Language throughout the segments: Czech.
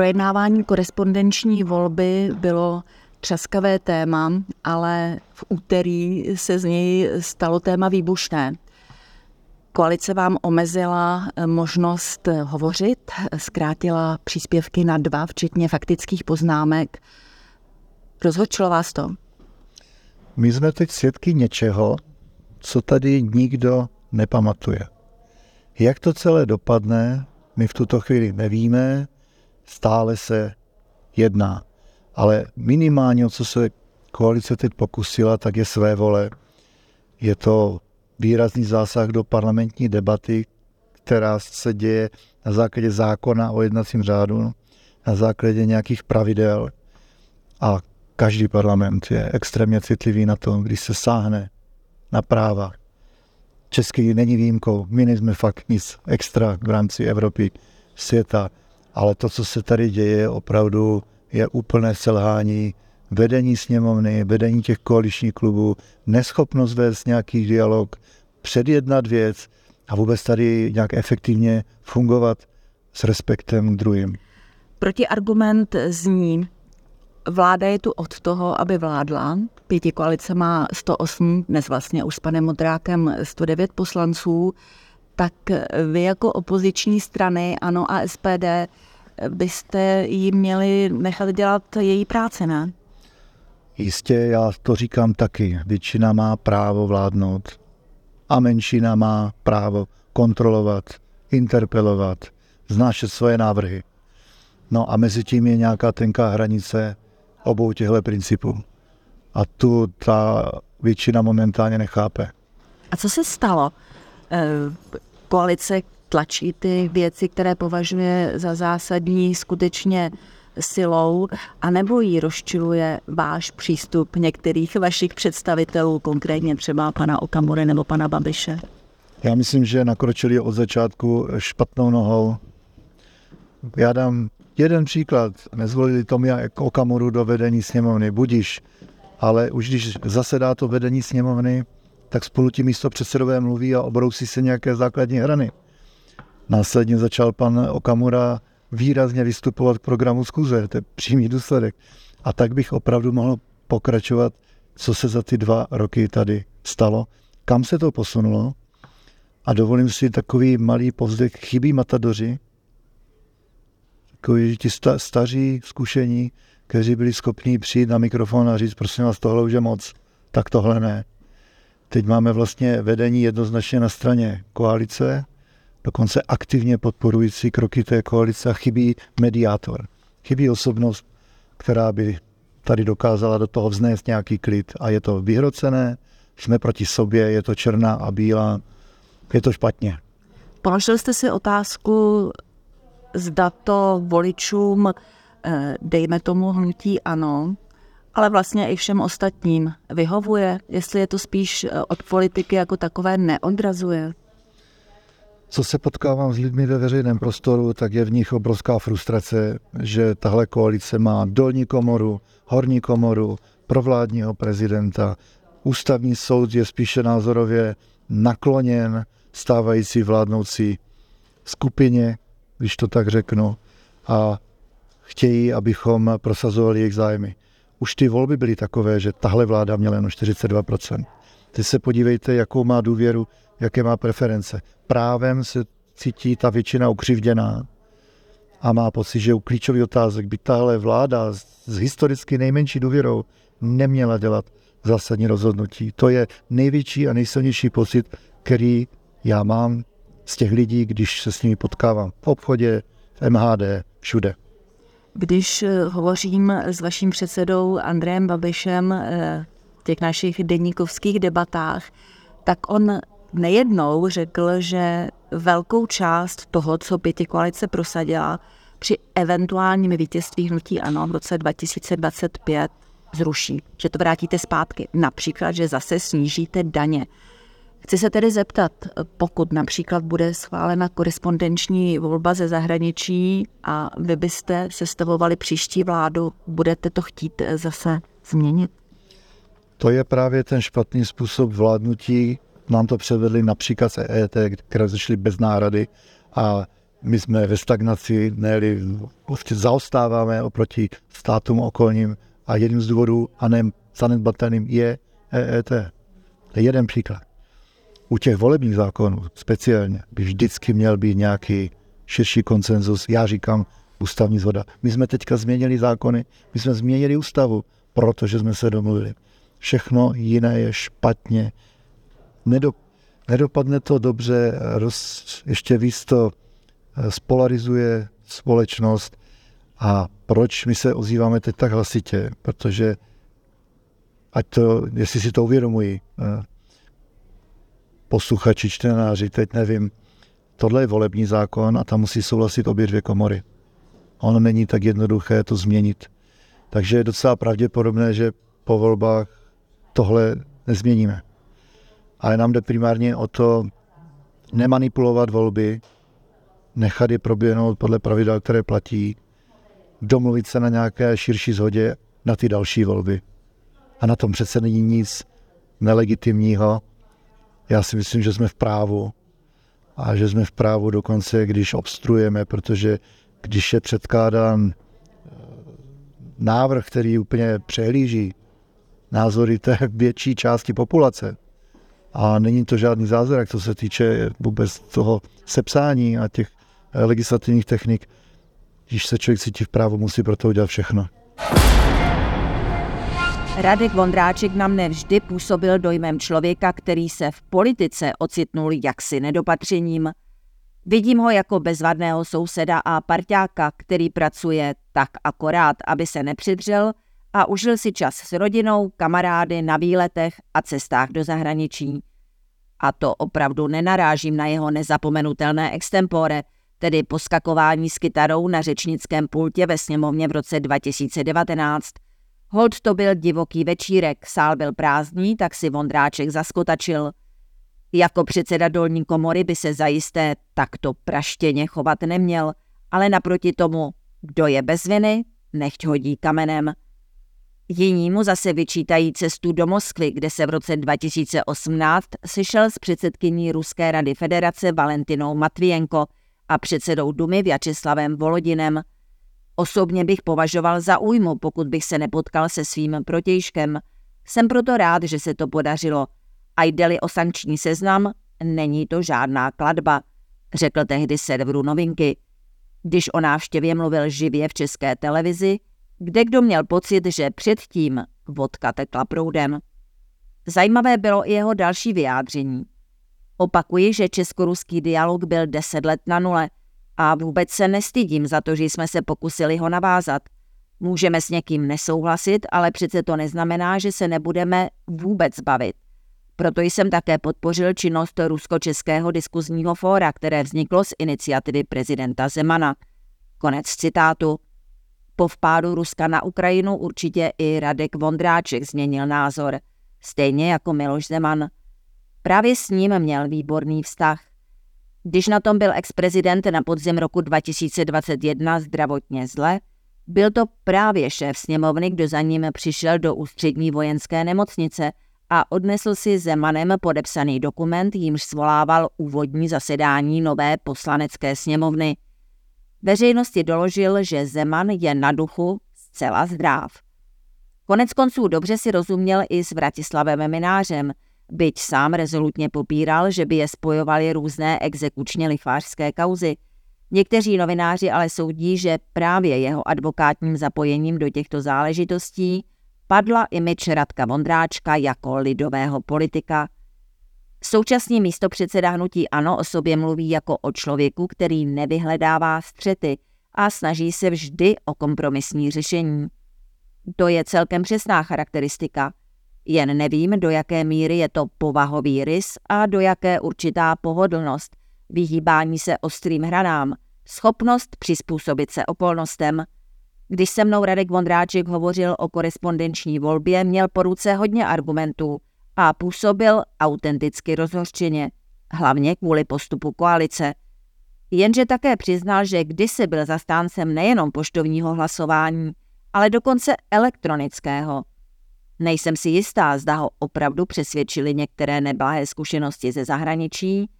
Projednávání korespondenční volby bylo třaskavé téma, ale v úterý se z něj stalo téma výbušné. Koalice vám omezila možnost hovořit, zkrátila příspěvky na dva, včetně faktických poznámek. Rozhodčilo vás to? My jsme teď svědky něčeho, co tady nikdo nepamatuje. Jak to celé dopadne, my v tuto chvíli nevíme, stále se jedná. Ale minimálně, co se koalice teď pokusila, tak je své vole. Je to výrazný zásah do parlamentní debaty, která se děje na základě zákona o jednacím řádu, na základě nějakých pravidel. A každý parlament je extrémně citlivý na to, když se sáhne na práva. Český není výjimkou, my nejsme fakt nic extra v rámci Evropy, světa, ale to, co se tady děje, opravdu je úplné selhání vedení sněmovny, vedení těch koaličních klubů, neschopnost vést nějaký dialog, předjednat věc a vůbec tady nějak efektivně fungovat s respektem k druhým. Protiargument zní, vláda je tu od toho, aby vládla. Pěti koalice má 108, dnes vlastně už s panem Modrákem 109 poslanců. Tak vy jako opoziční strany, ANO a SPD, byste jí měli nechat dělat její práci, ne? Jistě, já to říkám taky. Většina má právo vládnout a menšina má právo kontrolovat, interpelovat, znášet svoje návrhy. No a mezi tím je nějaká tenká hranice obou těchto principů. A tu ta většina momentálně nechápe. A co se stalo? Koalice tlačí ty věci, které považuje za zásadní skutečně silou, a nebo jí rozčiluje váš přístup některých vašich představitelů, konkrétně třeba pana Okamury nebo pana Babiše? Já myslím, že nakročili od začátku špatnou nohou. Já dám jeden příklad. Nezvolili Tomia Okamuru do vedení sněmovny, budiš. Ale už když zasedá to vedení sněmovny, tak spolu ti místo předsedové mluví a obrousí se nějaké základní hrany. Následně začal pan Okamura výrazně vystupovat k programu zkuze, to je přímý důsledek. A tak bych opravdu mohl pokračovat, co se za ty dva roky tady stalo, kam se to posunulo. A dovolím si takový malý povzdech, chybí matadoři, takový ti sta, staří, zkušení, kteří byli schopni přijít na mikrofon a říct, prosím vás, tohle už je moc, tak tohle ne. Teď máme vlastně vedení jednoznačně na straně koalice, dokonce aktivně podporující kroky té koalice a chybí mediátor. Chybí osobnost, která by tady dokázala do toho vznést nějaký klid. A je to vyhrocené, jsme proti sobě, je to černá a bílá, je to špatně. Položil jste si otázku, zda to voličům, eh, dejme tomu hnutí ano, ale vlastně i všem ostatním vyhovuje, jestli je to spíš eh, od politiky jako takové neodrazuje co se potkávám s lidmi ve veřejném prostoru, tak je v nich obrovská frustrace, že tahle koalice má dolní komoru, horní komoru, provládního prezidenta. Ústavní soud je spíše názorově nakloněn stávající vládnoucí skupině, když to tak řeknu, a chtějí, abychom prosazovali jejich zájmy. Už ty volby byly takové, že tahle vláda měla jen 42%. Teď se podívejte, jakou má důvěru jaké má preference. Právem se cítí ta většina ukřivděná a má pocit, že u klíčových otázek by tahle vláda s historicky nejmenší důvěrou neměla dělat zásadní rozhodnutí. To je největší a nejsilnější pocit, který já mám z těch lidí, když se s nimi potkávám v obchodě, v MHD, všude. Když eh, hovořím s vaším předsedou Andrejem Babišem eh, v těch našich denníkovských debatách, tak on nejednou řekl, že velkou část toho, co pěti koalice prosadila při eventuálním vítězství hnutí ANO v roce 2025 zruší, že to vrátíte zpátky. Například, že zase snížíte daně. Chci se tedy zeptat, pokud například bude schválena korespondenční volba ze zahraničí a vy byste sestavovali příští vládu, budete to chtít zase změnit? To je právě ten špatný způsob vládnutí. Nám to převedli například z EET, které začaly bez nárady a my jsme ve stagnaci, ne prostě zaostáváme oproti státům okolním a jedním z důvodů, a ne zanedbatelným, je EET. To je jeden příklad. U těch volebních zákonů speciálně by vždycky měl být nějaký širší konsenzus. Já říkám ústavní zhoda. My jsme teďka změnili zákony, my jsme změnili ústavu, protože jsme se domluvili. Všechno jiné je špatně. Nedop, nedopadne to dobře, roz, ještě víc to eh, spolarizuje společnost. A proč my se ozýváme teď tak hlasitě? Protože, ať to, jestli si to uvědomují, eh, posluchači, čtenáři, teď nevím, tohle je volební zákon a tam musí souhlasit obě dvě komory. Ono není tak jednoduché to změnit. Takže je docela pravděpodobné, že po volbách tohle nezměníme. Ale nám jde primárně o to nemanipulovat volby, nechat je proběhnout podle pravidel, které platí, domluvit se na nějaké širší zhodě na ty další volby. A na tom přece není nic nelegitimního. Já si myslím, že jsme v právu a že jsme v právu dokonce, když obstruujeme, protože když je předkládán eh, návrh, který úplně přehlíží názory té větší části populace, a není to žádný zázrak, co se týče vůbec toho sepsání a těch eh, legislativních technik, když se člověk cítí v právu, musí pro to udělat všechno. Radek Vondráček na mne vždy působil dojmem člověka, který se v politice ocitnul jaksi nedopatřením. Vidím ho jako bezvadného souseda a parťáka, který pracuje tak akorát, aby se nepřidřel a užil si čas s rodinou, kamarády na výletech a cestách do zahraničí. A to opravdu nenarážím na jeho nezapomenutelné extempore – tedy poskakování s kytarou na řečnickém pultě ve sněmovně v roce 2019. Hold to byl divoký večírek, sál byl prázdný, tak si Vondráček zaskotačil. Jako předseda dolní komory by se zajisté takto praštěně chovat neměl, ale naproti tomu, kdo je bez viny, nechť hodí kamenem. Jiní mu zase vyčítají cestu do Moskvy, kde se v roce 2018 sešel s předsedkyní Ruské rady federace Valentinou Matvienko – a předsedou Dumy Vyačeslavem Volodinem. Osobně bych považoval za újmu, pokud bych se nepotkal se svým protějškem. Jsem proto rád, že se to podařilo. A jde-li o sankční seznam, není to žádná kladba, řekl tehdy serveru novinky. Když o návštěvě mluvil živě v české televizi, kde kdo měl pocit, že předtím vodka tekla proudem. Zajímavé bylo i jeho další vyjádření. Opakuji, že česko-ruský dialog byl deset let na nule a vůbec se nestydím za to, že jsme se pokusili ho navázat. Můžeme s někým nesouhlasit, ale přece to neznamená, že se nebudeme vůbec bavit. Proto jsem také podpořil činnost Rusko-Českého diskuzního fóra, které vzniklo z iniciativy prezidenta Zemana. Konec citátu. Po vpádu Ruska na Ukrajinu určitě i Radek Vondráček změnil názor, stejně jako Miloš Zeman – Právě s ním měl výborný vztah. Když na tom byl ex-prezident na podzim roku 2021 zdravotně zle, byl to právě šéf sněmovny, kdo za ním přišel do ústřední vojenské nemocnice a odnesl si Zemanem podepsaný dokument, jímž svolával úvodní zasedání nové poslanecké sněmovny. Veřejnosti doložil, že Zeman je na duchu zcela zdrav. Konec konců dobře si rozuměl i s Vratislavem Minářem – byť sám rezolutně popíral, že by je spojovaly různé exekučně lichvářské kauzy. Někteří novináři ale soudí, že právě jeho advokátním zapojením do těchto záležitostí padla imič Radka Vondráčka jako lidového politika. Současný místopředseda hnutí Ano o sobě mluví jako o člověku, který nevyhledává střety a snaží se vždy o kompromisní řešení. To je celkem přesná charakteristika – jen nevím, do jaké míry je to povahový rys a do jaké určitá pohodlnost, vyhýbání se ostrým hranám, schopnost přizpůsobit se okolnostem. Když se mnou Radek Vondráček hovořil o korespondenční volbě, měl po ruce hodně argumentů a působil autenticky rozhořčeně, hlavně kvůli postupu koalice. Jenže také přiznal, že kdysi byl zastáncem nejenom poštovního hlasování, ale dokonce elektronického. Nejsem si jistá, zda ho opravdu přesvědčili některé neblahé zkušenosti ze zahraničí,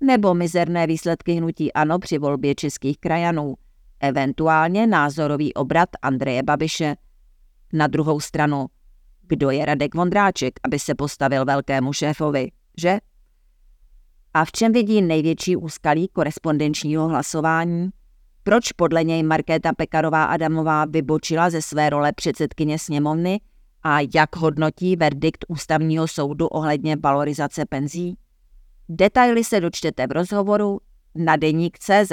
nebo mizerné výsledky hnutí ANO při volbě českých krajanů, eventuálně názorový obrat Andreje Babiše. Na druhou stranu, kdo je Radek Vondráček, aby se postavil velkému šéfovi, že? A v čem vidí největší úskalí korespondenčního hlasování? Proč podle něj Markéta Pekarová Adamová vybočila ze své role předsedkyně sněmovny a jak hodnotí verdikt ústavního soudu ohledně valorizace penzí? Detaily se dočtete v rozhovoru na deník CZ.